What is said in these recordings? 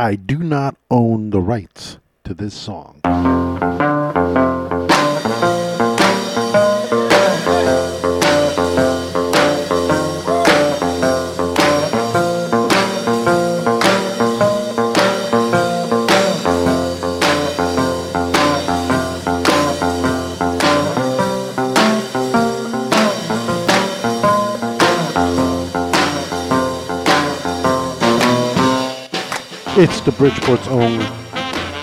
I do not own the rights to this song. It's the Bridgeport's own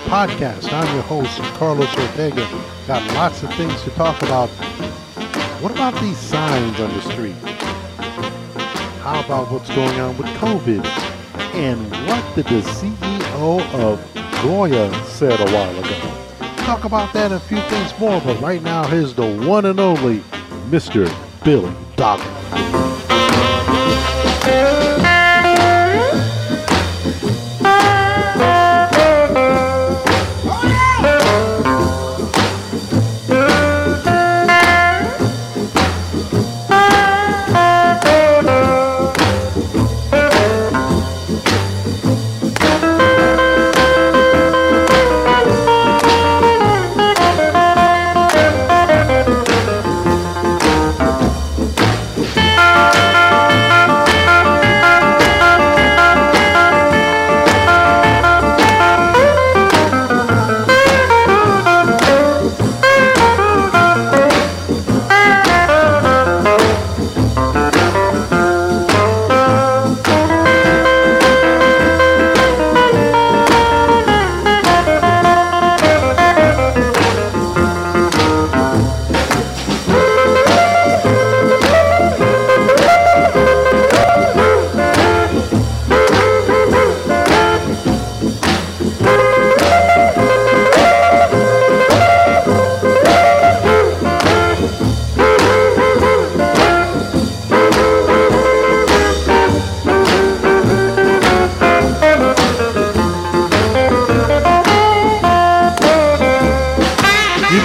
podcast. I'm your host, Carlos Ortega. Got lots of things to talk about. What about these signs on the street? How about what's going on with COVID? And what did the CEO of Goya said a while ago? Talk about that and a few things more, but right now here's the one and only Mr. Billy Doggett.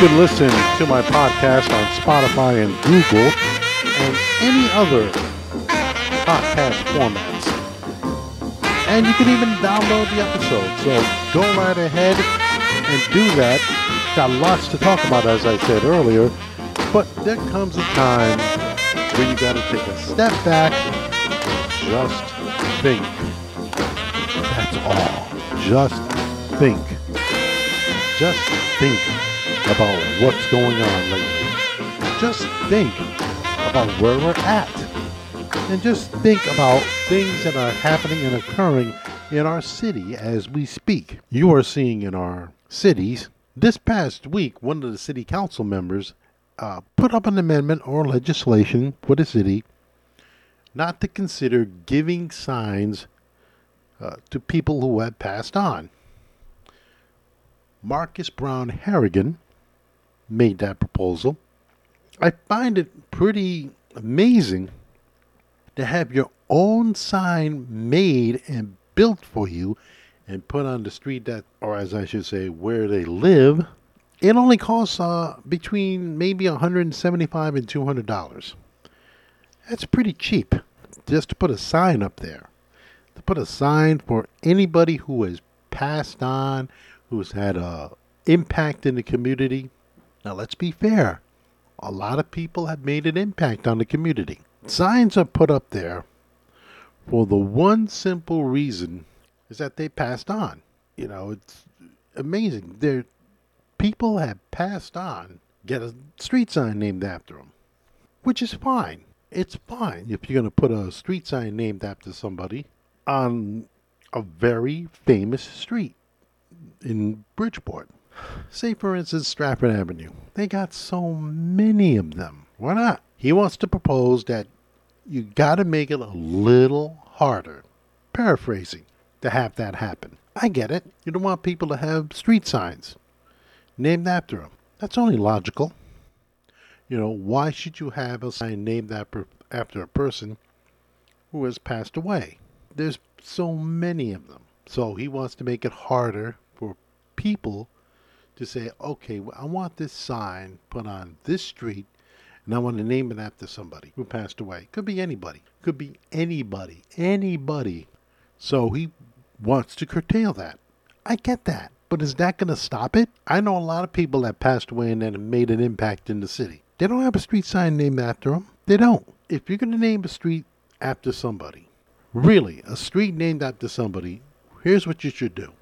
Can listen to my podcast on Spotify and Google and any other podcast formats. And you can even download the episode. So go right ahead and do that. Got lots to talk about, as I said earlier. But there comes a time where you got to take a step back and just think. That's all. Just think. Just think about what's going on lately. Just think about where we're at. And just think about things that are happening and occurring in our city as we speak. You are seeing in our cities. This past week, one of the city council members uh, put up an amendment or legislation for the city not to consider giving signs uh, to people who have passed on. Marcus Brown Harrigan made that proposal. I find it pretty amazing to have your own sign made and built for you and put on the street that, or as I should say, where they live. It only costs uh, between maybe 175 and 200 dollars. That's pretty cheap just to put a sign up there. To put a sign for anybody who has passed on, who's had a impact in the community. Now let's be fair. A lot of people have made an impact on the community. Signs are put up there for the one simple reason is that they passed on. You know, it's amazing. There people have passed on, get a street sign named after them, which is fine. It's fine if you're going to put a street sign named after somebody on a very famous street in Bridgeport. Say, for instance, Stratford Avenue. They got so many of them. Why not? He wants to propose that you got to make it a little harder. Paraphrasing to have that happen. I get it. You don't want people to have street signs named after them. That's only logical. You know, why should you have a sign named after, after a person who has passed away? There's so many of them. So he wants to make it harder for people to say, okay, well, I want this sign put on this street and I want to name it after somebody who passed away. Could be anybody. Could be anybody. Anybody. So he wants to curtail that. I get that. But is that going to stop it? I know a lot of people that passed away and have made an impact in the city. They don't have a street sign named after them. They don't. If you're going to name a street after somebody, really, a street named after somebody, here's what you should do.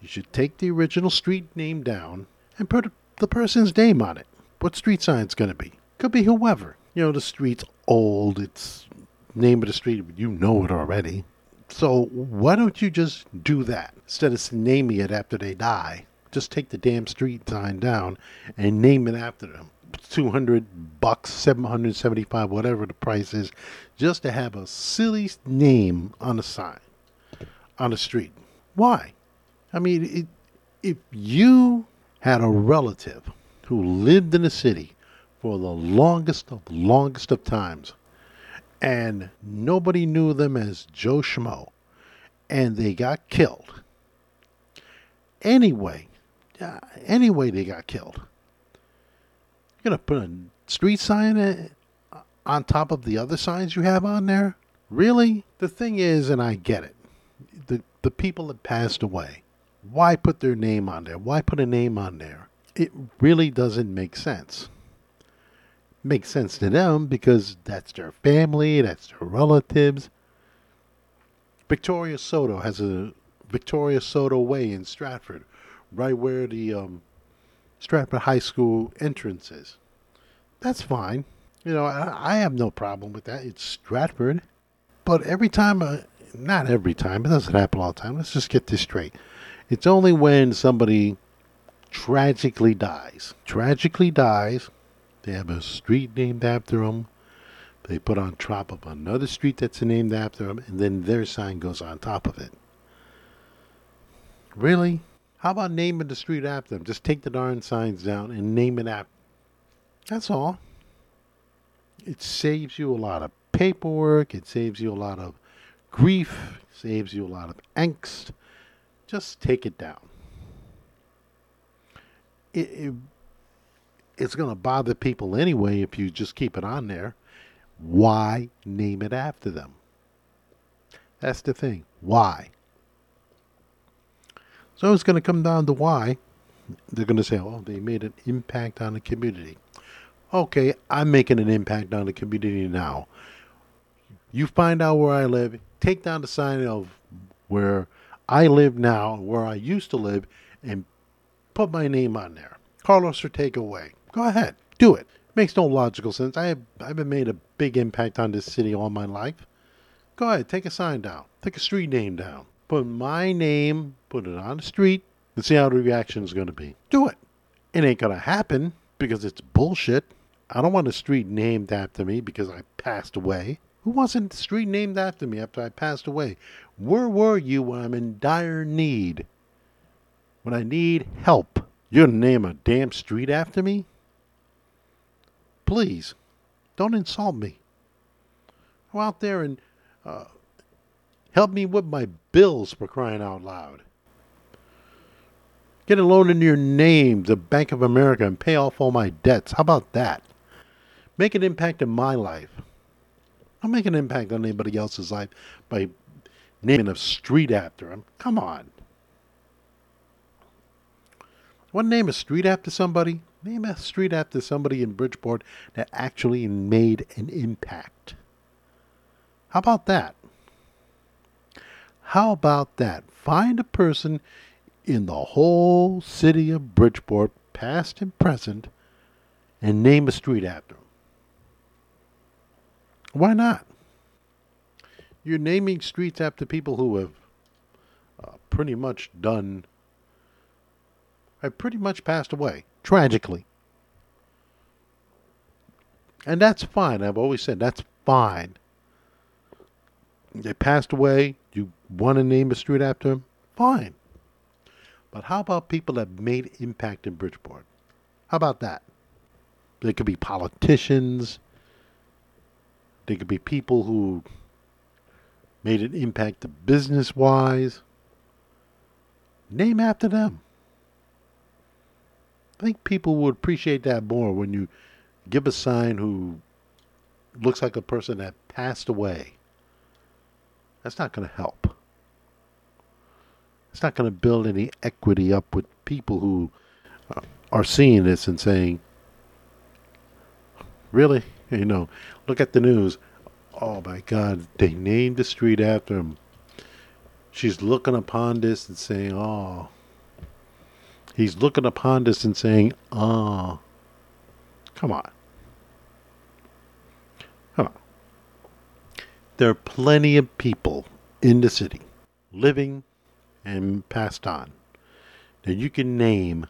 You should take the original street name down and put the person's name on it. What street sign's going to be? Could be whoever. You know, the street's old. It's name of the street. You know it already. So why don't you just do that instead of naming it after they die? Just take the damn street sign down and name it after them. 200 bucks, 775, whatever the price is, just to have a silly name on the sign, on the street. Why? I mean, it, if you had a relative who lived in the city for the longest of longest of times, and nobody knew them as Joe Schmo, and they got killed. Anyway, anyway, they got killed. You're gonna put a street sign uh, on top of the other signs you have on there? Really? The thing is, and I get it, the the people that passed away. Why put their name on there? Why put a name on there? It really doesn't make sense makes sense to them because that's their family, that's their relatives. Victoria Soto has a Victoria Soto Way in Stratford, right where the um, Stratford High School entrance is. That's fine. You know, I, I have no problem with that. It's Stratford. But every time, uh, not every time, it doesn't happen all the time. Let's just get this straight. It's only when somebody tragically dies. Tragically dies they have a street named after them. They put on top of another street that's named after them, and then their sign goes on top of it. Really? How about naming the street after them? Just take the darn signs down and name it after. That's all. It saves you a lot of paperwork. It saves you a lot of grief. Saves you a lot of angst. Just take it down. It, it it's going to bother people anyway if you just keep it on there. Why name it after them? That's the thing. Why? So it's going to come down to why. They're going to say, oh, they made an impact on the community. Okay, I'm making an impact on the community now. You find out where I live, take down the sign of where I live now, where I used to live, and put my name on there. Carlos Ortega Way. Go ahead, do it. Makes no logical sense. I have I've been made a big impact on this city all my life. Go ahead, take a sign down. Take a street name down. Put my name, put it on the street, and see how the reaction is going to be. Do it. It ain't going to happen because it's bullshit. I don't want a street named after me because I passed away. Who wants a street named after me after I passed away? Where were you when I'm in dire need? When I need help? You're to name a damn street after me? Please, don't insult me. Go out there and uh, help me with my bills for crying out loud. Get a loan in your name to Bank of America and pay off all my debts. How about that? Make an impact in my life. I'll make an impact on anybody else's life by naming a street after him. Come on. Want to name a street after somebody? Name a street after somebody in Bridgeport that actually made an impact. How about that? How about that? Find a person in the whole city of Bridgeport, past and present, and name a street after them. Why not? You're naming streets after people who have uh, pretty much done, have pretty much passed away tragically. And that's fine. I've always said that's fine. They passed away. You want to name a street after them? Fine. But how about people that made impact in Bridgeport? How about that? They could be politicians. They could be people who made an impact business wise. Name after them. I think people would appreciate that more when you give a sign who looks like a person that passed away. That's not going to help. It's not going to build any equity up with people who uh, are seeing this and saying, really? You know, look at the news. Oh my God, they named the street after him. She's looking upon this and saying, oh. He's looking upon this and saying, oh. Come on. Come on. There are plenty of people in the city living and passed on that you can name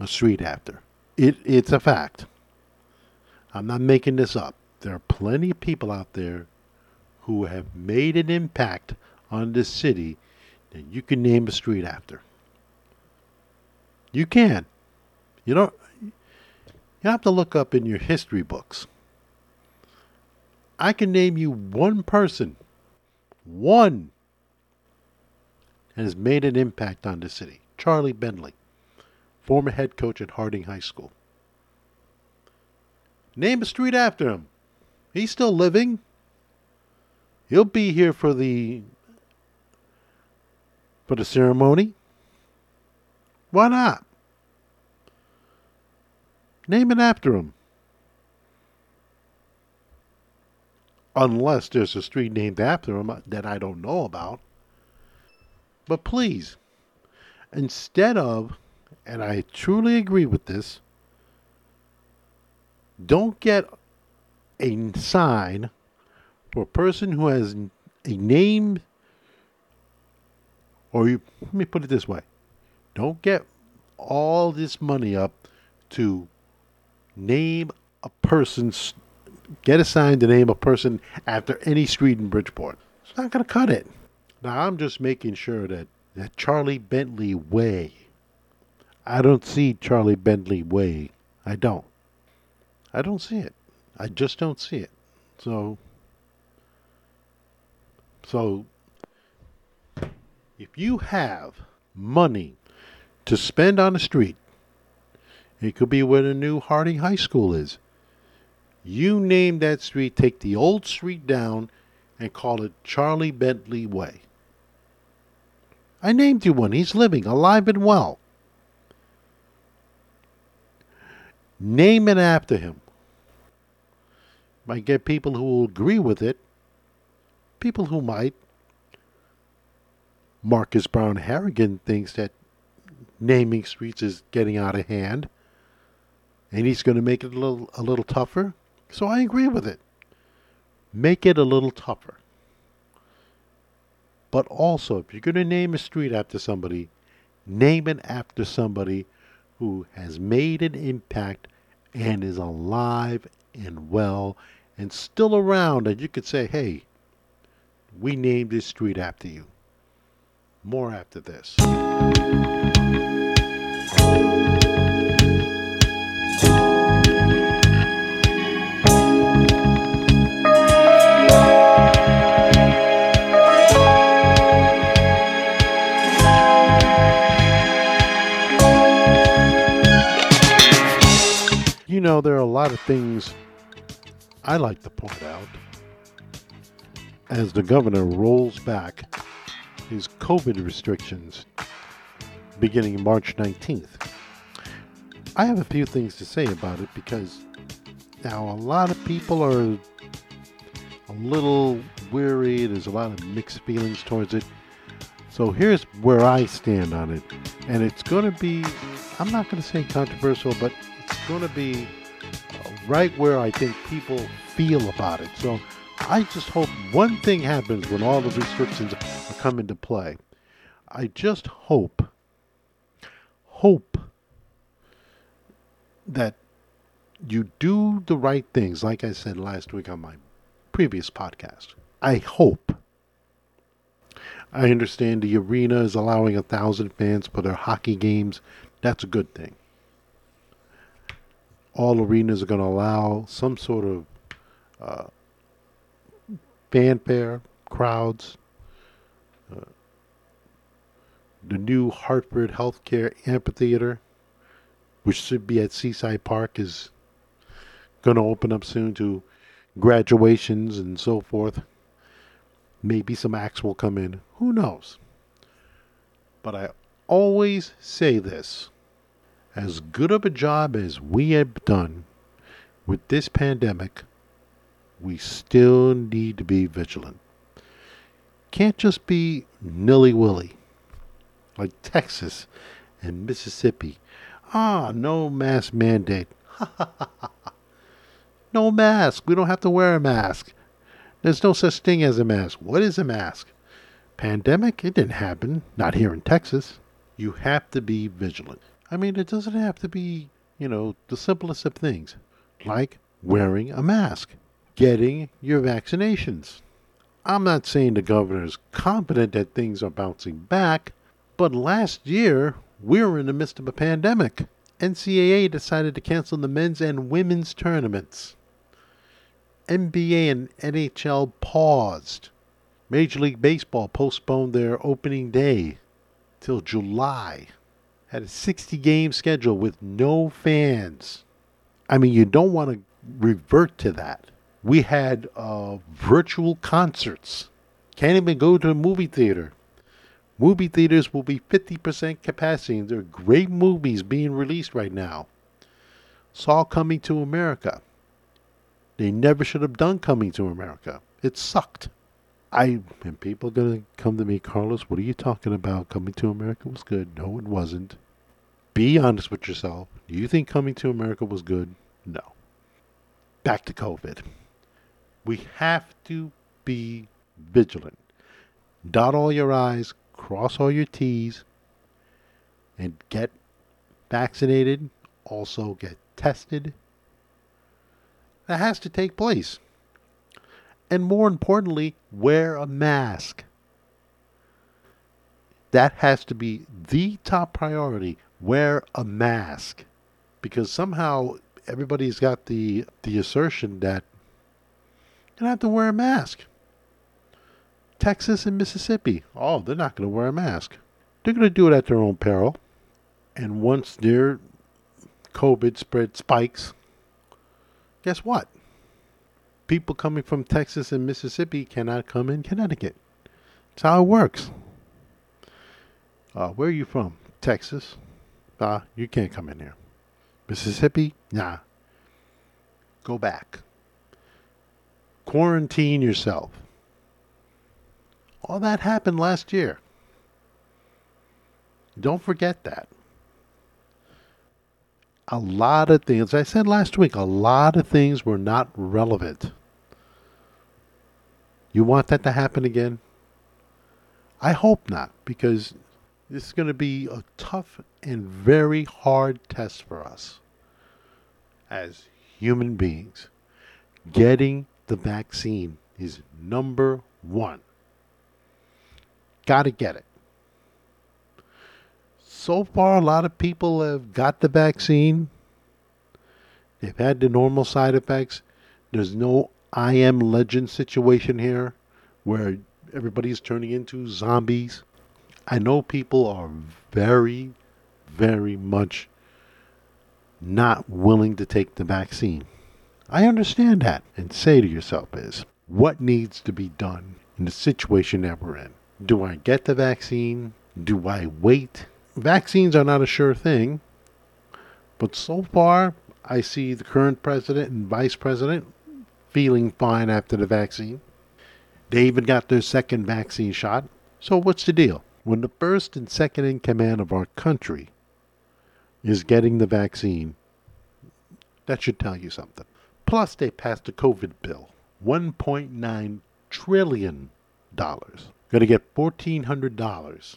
a street after. It, it's a fact. I'm not making this up. There are plenty of people out there who have made an impact on this city that you can name a street after. You can. You don't you have to look up in your history books. I can name you one person, one, that has made an impact on the city. Charlie Bentley, former head coach at Harding High School. Name a street after him. He's still living. He'll be here for the for the ceremony. Why not? Name it after him. Unless there's a street named after him uh, that I don't know about. But please, instead of, and I truly agree with this, don't get a sign for a person who has a name, or you, let me put it this way don't get all this money up to name a person, get assigned to name a person after any street in Bridgeport. It's not going to cut it. Now, I'm just making sure that, that Charlie Bentley Way, I don't see Charlie Bentley Way. I don't. I don't see it. I just don't see it. So, so if you have money to spend on the street, it could be where the new Harding High School is. You name that street, take the old street down, and call it Charlie Bentley Way. I named you one. He's living, alive and well. Name it after him. Might get people who will agree with it, people who might. Marcus Brown Harrigan thinks that naming streets is getting out of hand and he's going to make it a little a little tougher. So I agree with it. Make it a little tougher. But also, if you're going to name a street after somebody, name it after somebody who has made an impact and is alive and well and still around and you could say, hey, we named this street after you. More after this. Know, there are a lot of things I like to point out as the governor rolls back his COVID restrictions beginning March 19th. I have a few things to say about it because now a lot of people are a little weary. There's a lot of mixed feelings towards it. So here's where I stand on it. And it's going to be, I'm not going to say controversial, but going to be right where I think people feel about it. So I just hope one thing happens when all the restrictions come into play. I just hope, hope that you do the right things, like I said last week on my previous podcast. I hope. I understand the arena is allowing a thousand fans for their hockey games. That's a good thing. All arenas are going to allow some sort of uh, fanfare, crowds. Uh, the new Hartford Healthcare Amphitheater which should be at Seaside Park, is going to open up soon to graduations and so forth. Maybe some acts will come in. Who knows? But I always say this as good of a job as we have done with this pandemic, we still need to be vigilant. Can't just be nilly willy like Texas and Mississippi. Ah, no mask mandate. no mask. We don't have to wear a mask. There's no such thing as a mask. What is a mask? Pandemic? It didn't happen. Not here in Texas. You have to be vigilant. I mean, it doesn't have to be, you know, the simplest of things, like wearing a mask, getting your vaccinations. I'm not saying the governor is confident that things are bouncing back, but last year we were in the midst of a pandemic. NCAA decided to cancel the men's and women's tournaments. NBA and NHL paused. Major League Baseball postponed their opening day till July. Had a 60 game schedule with no fans. I mean, you don't want to revert to that. We had uh, virtual concerts. Can't even go to a movie theater. Movie theaters will be 50% capacity, and there are great movies being released right now. Saw Coming to America. They never should have done Coming to America. It sucked. I and people are gonna come to me, Carlos. What are you talking about? Coming to America was good. No, it wasn't. Be honest with yourself. Do you think Coming to America was good? No. Back to COVID. We have to be vigilant. Dot all your I's, cross all your T's, and get vaccinated. Also get tested. That has to take place. And more importantly, wear a mask. That has to be the top priority. Wear a mask. Because somehow everybody's got the the assertion that you don't have to wear a mask. Texas and Mississippi, oh, they're not going to wear a mask. They're going to do it at their own peril. And once their COVID spread spikes, guess what? People coming from Texas and Mississippi cannot come in Connecticut. That's how it works. Uh, where are you from? Texas? Uh, you can't come in here. Mississippi? Nah. Go back. Quarantine yourself. All that happened last year. Don't forget that. A lot of things, I said last week, a lot of things were not relevant. You want that to happen again? I hope not, because this is going to be a tough and very hard test for us as human beings. Getting the vaccine is number one. Got to get it. So far, a lot of people have got the vaccine. They've had the normal side effects. There's no I am legend situation here where everybody's turning into zombies. I know people are very, very much not willing to take the vaccine. I understand that and say to yourself is what needs to be done in the situation that we're in? Do I get the vaccine? Do I wait? Vaccines are not a sure thing. But so far, I see the current president and vice president feeling fine after the vaccine. They even got their second vaccine shot. So what's the deal? When the first and second in command of our country is getting the vaccine, that should tell you something. Plus, they passed a COVID bill, $1.9 trillion. Going to get $1,400.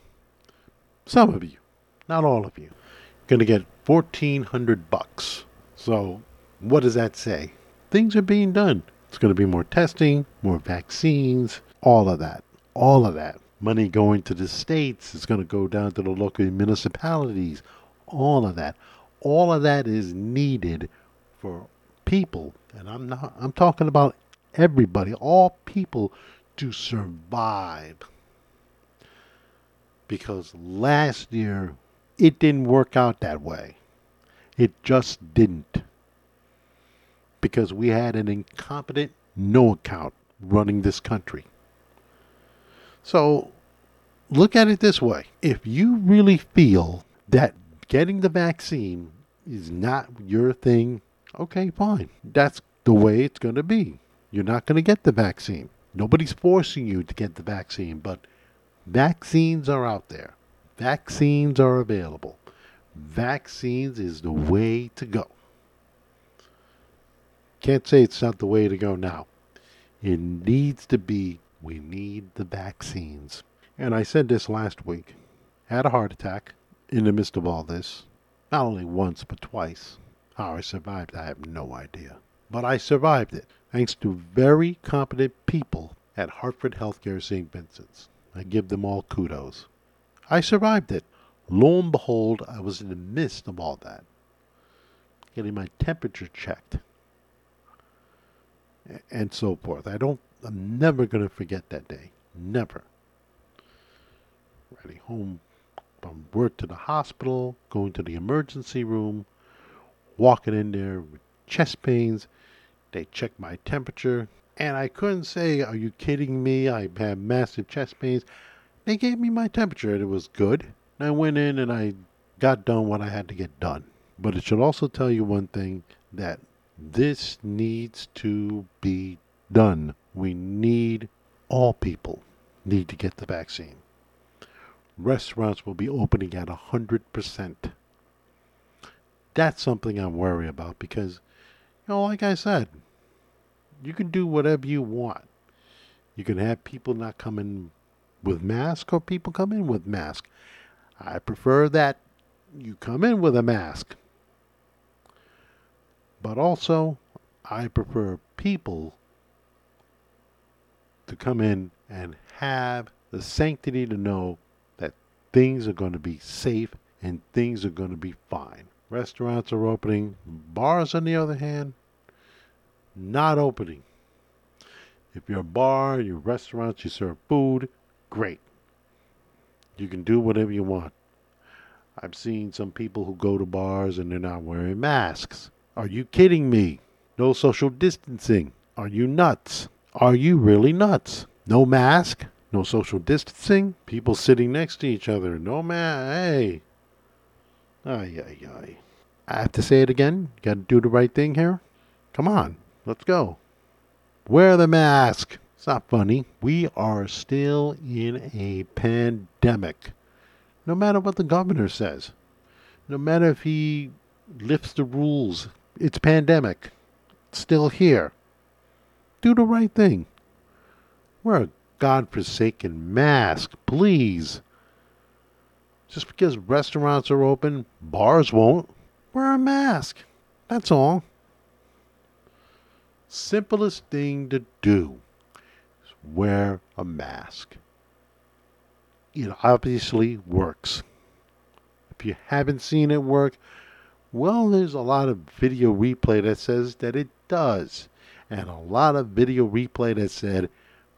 Some of you, not all of you, going to get 1400 bucks. So, what does that say? Things are being done. It's going to be more testing, more vaccines, all of that. All of that. Money going to the states. It's going to go down to the local municipalities. All of that. All of that is needed for people, and I'm not I'm talking about everybody, all people to survive. Because last year, it didn't work out that way. It just didn't. Because we had an incompetent no account running this country. So, look at it this way if you really feel that getting the vaccine is not your thing, okay, fine. That's the way it's going to be. You're not going to get the vaccine. Nobody's forcing you to get the vaccine, but vaccines are out there. Vaccines are available. Vaccines is the way to go. Can't say it's not the way to go now. It needs to be. We need the vaccines. And I said this last week. Had a heart attack in the midst of all this. Not only once, but twice. How I survived, I have no idea. But I survived it thanks to very competent people at Hartford Healthcare St. Vincent's. I give them all kudos. I survived it. Lo and behold, I was in the midst of all that, getting my temperature checked, and so forth. I don't. I'm never going to forget that day. Never. Riding home from work to the hospital, going to the emergency room, walking in there with chest pains. They checked my temperature, and I couldn't say, Are you kidding me? I have massive chest pains. They gave me my temperature, and it was good. And I went in and I got done what I had to get done. But it should also tell you one thing that this needs to be done. We need, all people need to get the vaccine restaurants will be opening at 100%. That's something I'm worried about because, you know, like I said, you can do whatever you want. You can have people not come in with mask or people come in with mask. I prefer that you come in with a mask. But also, I prefer people to come in and have the sanctity to know that things are going to be safe and things are going to be fine. Restaurants are opening. Bars, on the other hand, not opening. If you're a bar, you're restaurants, you serve food, great. You can do whatever you want. I've seen some people who go to bars and they're not wearing masks. Are you kidding me? No social distancing. Are you nuts? Are you really nuts? No mask? No social distancing. People sitting next to each other. No man. Hey. Ay, ay, ay. I have to say it again. Got to do the right thing here. Come on. Let's go. Wear the mask. It's not funny. We are still in a pandemic. No matter what the governor says. No matter if he lifts the rules. It's pandemic. It's still here. Do the right thing. Wear a God-forsaken mask, please. Just because restaurants are open, bars won't. Wear a mask. That's all. Simplest thing to do is wear a mask. It obviously works. If you haven't seen it work, well, there's a lot of video replay that says that it does. And a lot of video replay that said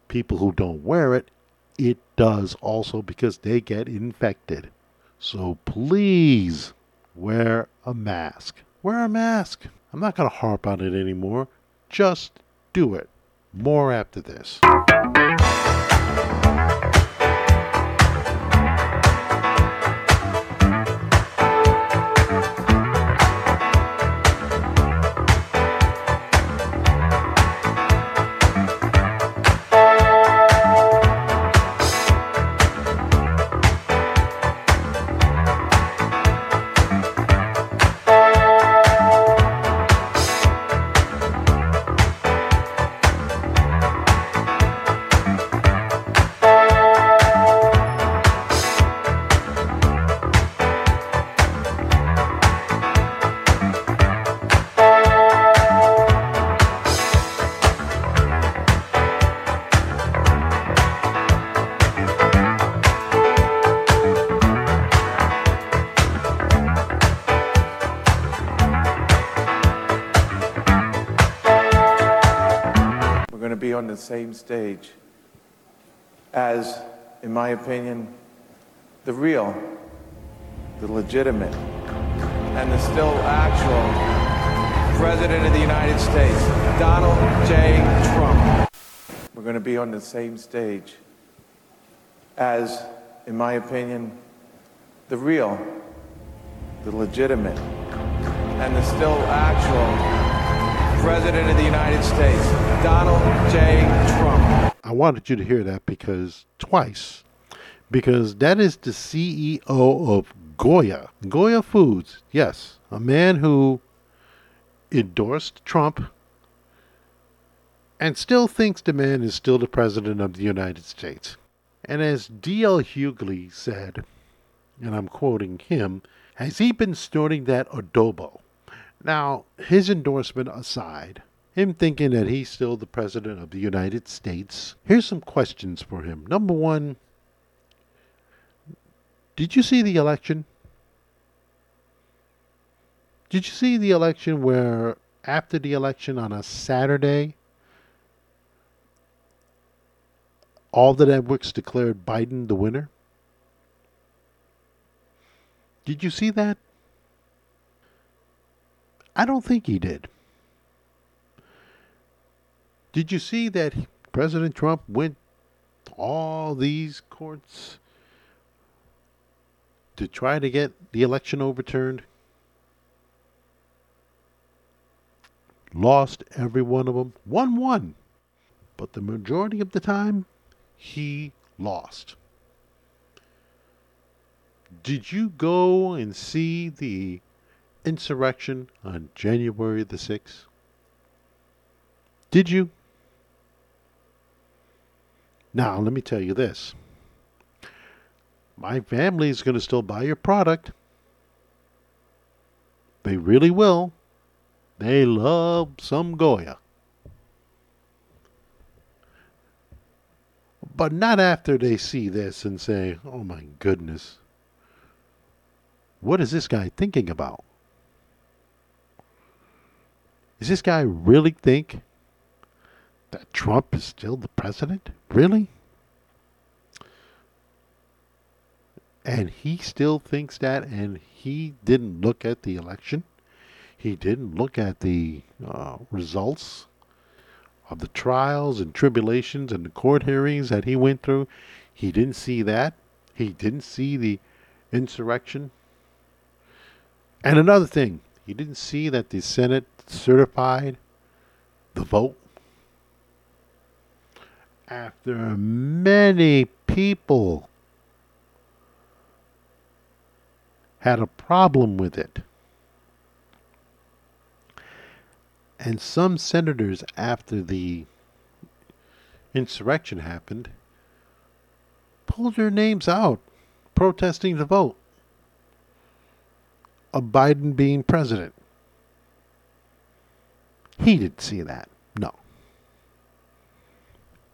people who don't wear it, it does also because they get infected. So please wear a mask. Wear a mask. I'm not going to harp on it anymore. Just do it. More after this. Same stage as, in my opinion, the real, the legitimate, and the still actual President of the United States, Donald J. Trump. We're going to be on the same stage as, in my opinion, the real, the legitimate, and the still actual President of the United States, Donald J. Trump. I wanted you to hear that because twice. Because that is the CEO of Goya. Goya Foods. Yes, a man who endorsed Trump and still thinks the man is still the president of the United States. And as D.L. Hughley said, and I'm quoting him, has he been snorting that adobo? Now, his endorsement aside, him thinking that he's still the president of the United States, here's some questions for him. Number one, did you see the election? Did you see the election where after the election on a Saturday, all the networks declared Biden the winner? Did you see that? I don't think he did. Did you see that President Trump went to all these courts to try to get the election overturned? Lost every one of them. Won one. But the majority of the time, he lost. Did you go and see the insurrection on January the 6th? Did you? Now, let me tell you this. My family is going to still buy your product. They really will. They love some Goya. But not after they see this and say, oh my goodness, what is this guy thinking about? Does this guy really think that Trump is still the president? Really? And he still thinks that, and he didn't look at the election? He didn't look at the uh, results of the trials and tribulations and the court hearings that he went through. He didn't see that. He didn't see the insurrection. And another thing, he didn't see that the Senate certified the vote after many people had a problem with it. And some senators, after the insurrection happened, pulled their names out protesting the vote of Biden being president. He didn't see that. No.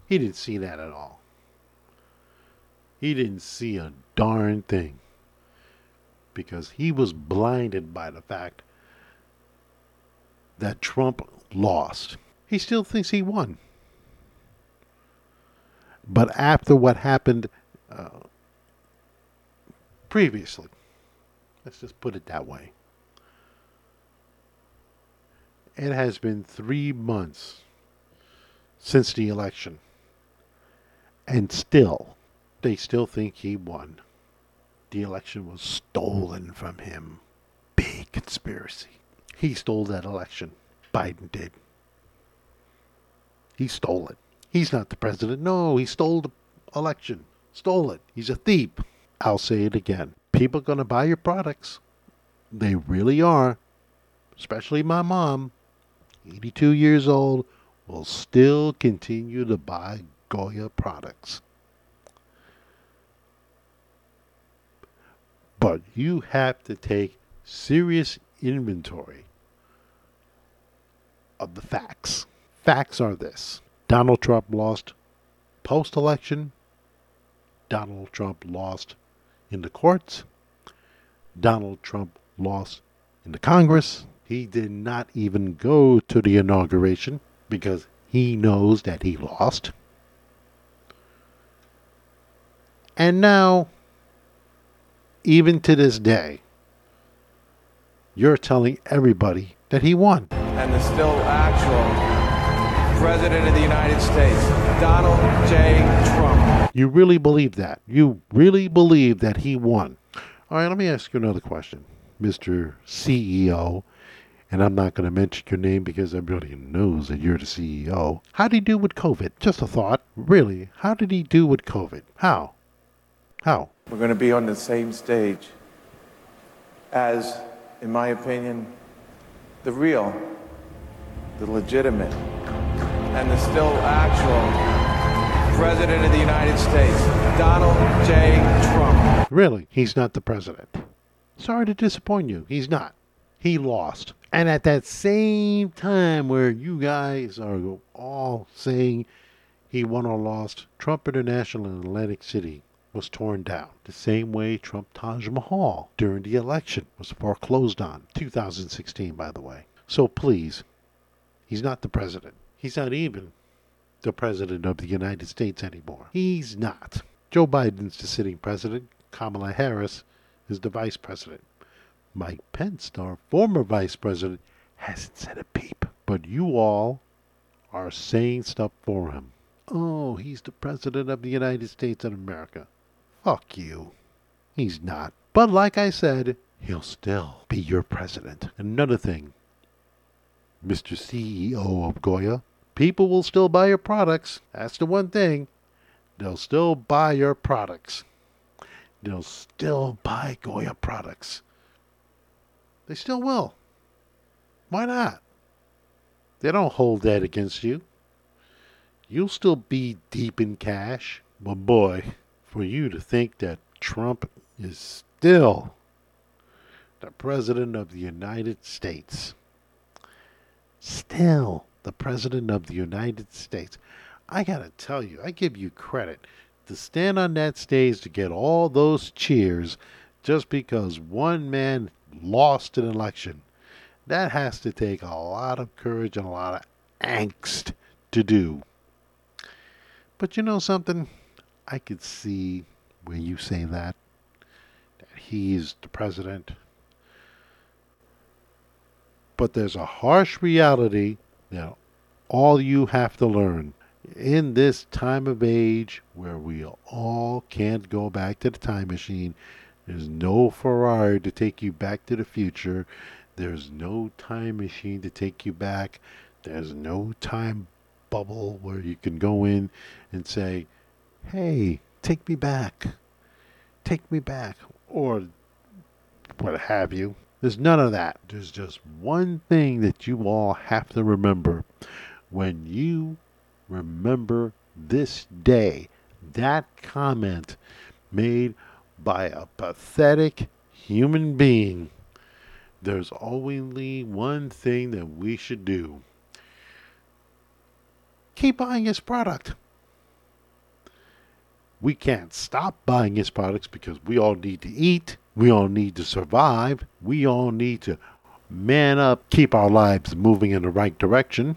He didn't see that at all. He didn't see a darn thing because he was blinded by the fact that Trump lost. He still thinks he won. But after what happened uh, previously, let's just put it that way, it has been three months since the election. And still, they still think he won. The election was stolen from him. Big conspiracy. He stole that election. Biden did. He stole it. He's not the president. No, he stole the election. Stole it. He's a thief. I'll say it again. People going to buy your products. They really are. Especially my mom, 82 years old, will still continue to buy Goya products. But you have to take serious inventory of the facts. Facts are this Donald Trump lost post election, Donald Trump lost in the courts, Donald Trump lost in the Congress. He did not even go to the inauguration because he knows that he lost. And now, even to this day, you're telling everybody that he won. And the still actual President of the United States, Donald J. Trump. You really believe that? You really believe that he won? All right, let me ask you another question, Mr. CEO. And I'm not going to mention your name because everybody knows that you're the CEO. How did he do with COVID? Just a thought. Really, how did he do with COVID? How? How? We're going to be on the same stage as, in my opinion, the real, the legitimate, and the still actual President of the United States, Donald J. Trump. Really, he's not the president. Sorry to disappoint you. He's not. He lost. And at that same time where you guys are all saying he won or lost, Trump International in Atlantic City was torn down. The same way Trump Taj Mahal during the election was foreclosed on. 2016, by the way. So please, he's not the president. He's not even the president of the United States anymore. He's not. Joe Biden's the sitting president. Kamala Harris is the vice president. Mike Pence, our former vice president, hasn't said a peep. But you all are saying stuff for him. Oh, he's the president of the United States of America. Fuck you. He's not. But like I said, he'll still be your president. Another thing, Mr. CEO of Goya, people will still buy your products. That's the one thing. They'll still buy your products. They'll still buy Goya products. They still will. Why not? They don't hold that against you. You'll still be deep in cash. But boy, for you to think that Trump is still the President of the United States, still the President of the United States, I gotta tell you, I give you credit to stand on that stage to get all those cheers just because one man lost an election. That has to take a lot of courage and a lot of angst to do. But you know something? I could see where you say that, that he's the president. But there's a harsh reality that all you have to learn in this time of age where we all can't go back to the time machine there's no Ferrari to take you back to the future. There's no time machine to take you back. There's no time bubble where you can go in and say, hey, take me back. Take me back. Or what have you. There's none of that. There's just one thing that you all have to remember. When you remember this day, that comment made by a pathetic human being, there's only one thing that we should do keep buying his product. We can't stop buying his products because we all need to eat. We all need to survive. We all need to man up, keep our lives moving in the right direction.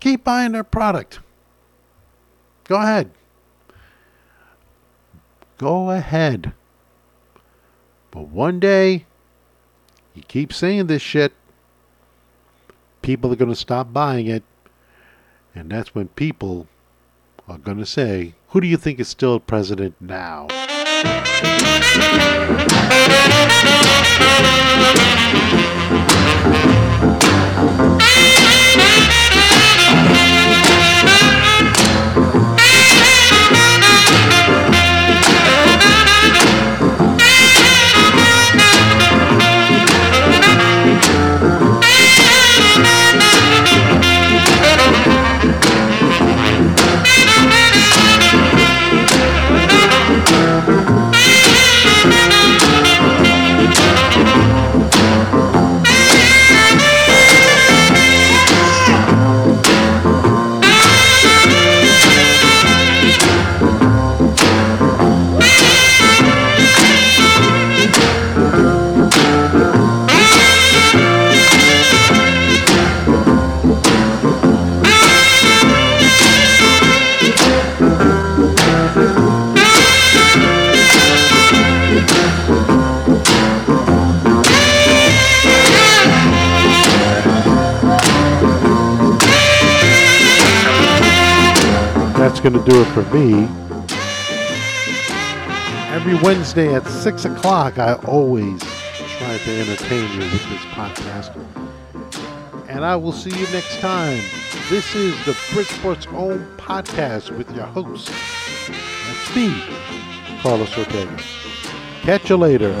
Keep buying their product. Go ahead. Go ahead. But one day, you keep saying this shit, people are going to stop buying it. And that's when people I'm going to say, who do you think is still president now? Wednesday at 6 o'clock, I always try to entertain you with this podcast. And I will see you next time. This is the Bridgeport's own podcast with your host. That's me, Carlos Ortega. Catch you later.